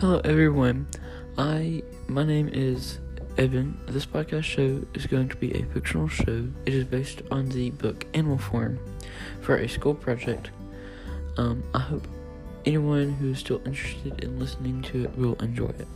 Hello everyone. I my name is Evan. This podcast show is going to be a fictional show. It is based on the book Animal Farm for a school project. Um, I hope anyone who is still interested in listening to it will enjoy it.